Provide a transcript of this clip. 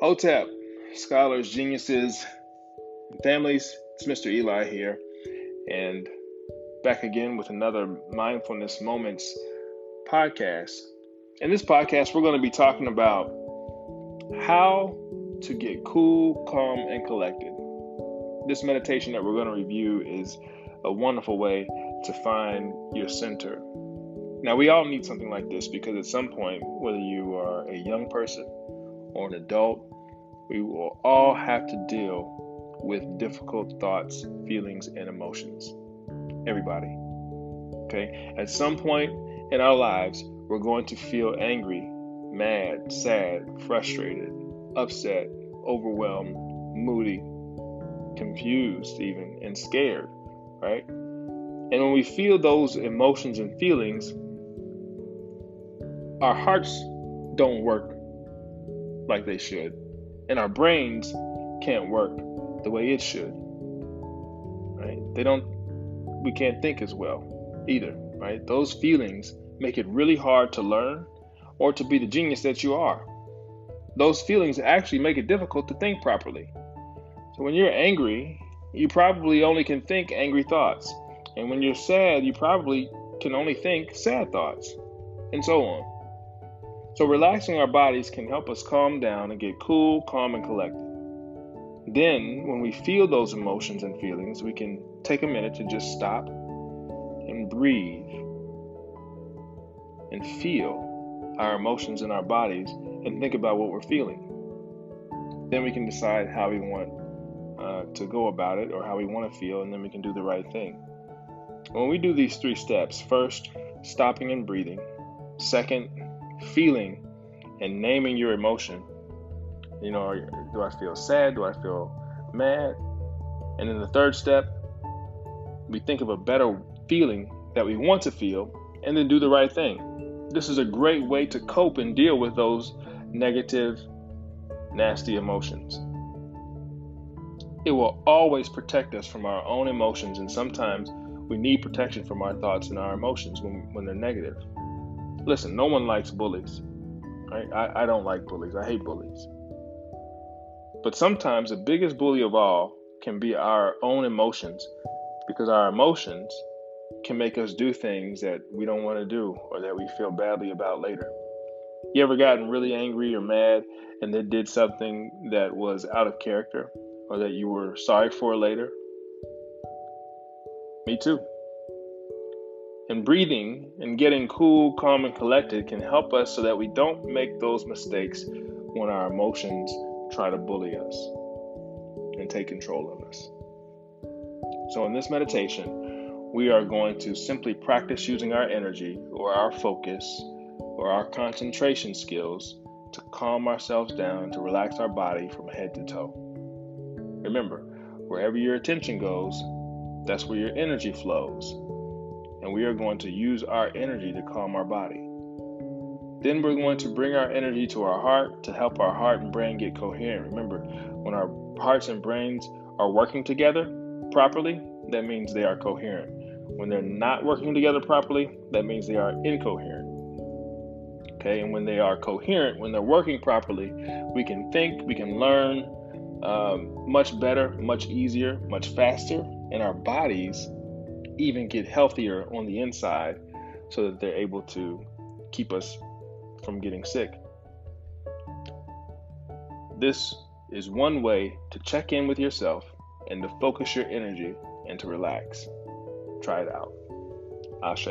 Hotep, scholars, geniuses, and families, it's Mr. Eli here, and back again with another Mindfulness Moments podcast. In this podcast, we're going to be talking about how to get cool, calm, and collected. This meditation that we're going to review is a wonderful way to find your center. Now, we all need something like this because at some point, whether you are a young person or an adult, we will all have to deal with difficult thoughts, feelings, and emotions. Everybody. Okay? At some point in our lives, we're going to feel angry, mad, sad, frustrated, upset, overwhelmed, moody, confused, even, and scared, right? And when we feel those emotions and feelings, our hearts don't work like they should, and our brains can't work the way it should. Right? They don't, we can't think as well either, right? Those feelings make it really hard to learn or to be the genius that you are. Those feelings actually make it difficult to think properly. So when you're angry, you probably only can think angry thoughts. And when you're sad, you probably can only think sad thoughts, and so on. So, relaxing our bodies can help us calm down and get cool, calm, and collected. Then, when we feel those emotions and feelings, we can take a minute to just stop and breathe and feel our emotions in our bodies and think about what we're feeling. Then we can decide how we want uh, to go about it or how we want to feel, and then we can do the right thing. When we do these three steps first, stopping and breathing, second, feeling and naming your emotion. You know, do I feel sad? Do I feel mad? And then the third step, we think of a better feeling that we want to feel and then do the right thing. This is a great way to cope and deal with those negative, nasty emotions. It will always protect us from our own emotions, and sometimes we need protection from our thoughts and our emotions when, when they're negative. Listen, no one likes bullies. Right? I, I don't like bullies. I hate bullies. But sometimes the biggest bully of all can be our own emotions because our emotions can make us do things that we don't want to do or that we feel badly about later. You ever gotten really angry or mad and then did something that was out of character or that you were sorry for later? Me too. And breathing and getting cool, calm, and collected can help us so that we don't make those mistakes when our emotions try to bully us and take control of us. So, in this meditation, we are going to simply practice using our energy or our focus or our concentration skills to calm ourselves down, to relax our body from head to toe. Remember, wherever your attention goes, that's where your energy flows and we are going to use our energy to calm our body. Then we're going to bring our energy to our heart to help our heart and brain get coherent. Remember, when our hearts and brains are working together properly, that means they are coherent. When they're not working together properly, that means they are incoherent. Okay, and when they are coherent, when they're working properly, we can think, we can learn um, much better, much easier, much faster, and our bodies even get healthier on the inside so that they're able to keep us from getting sick. This is one way to check in with yourself and to focus your energy and to relax. Try it out. Ashe.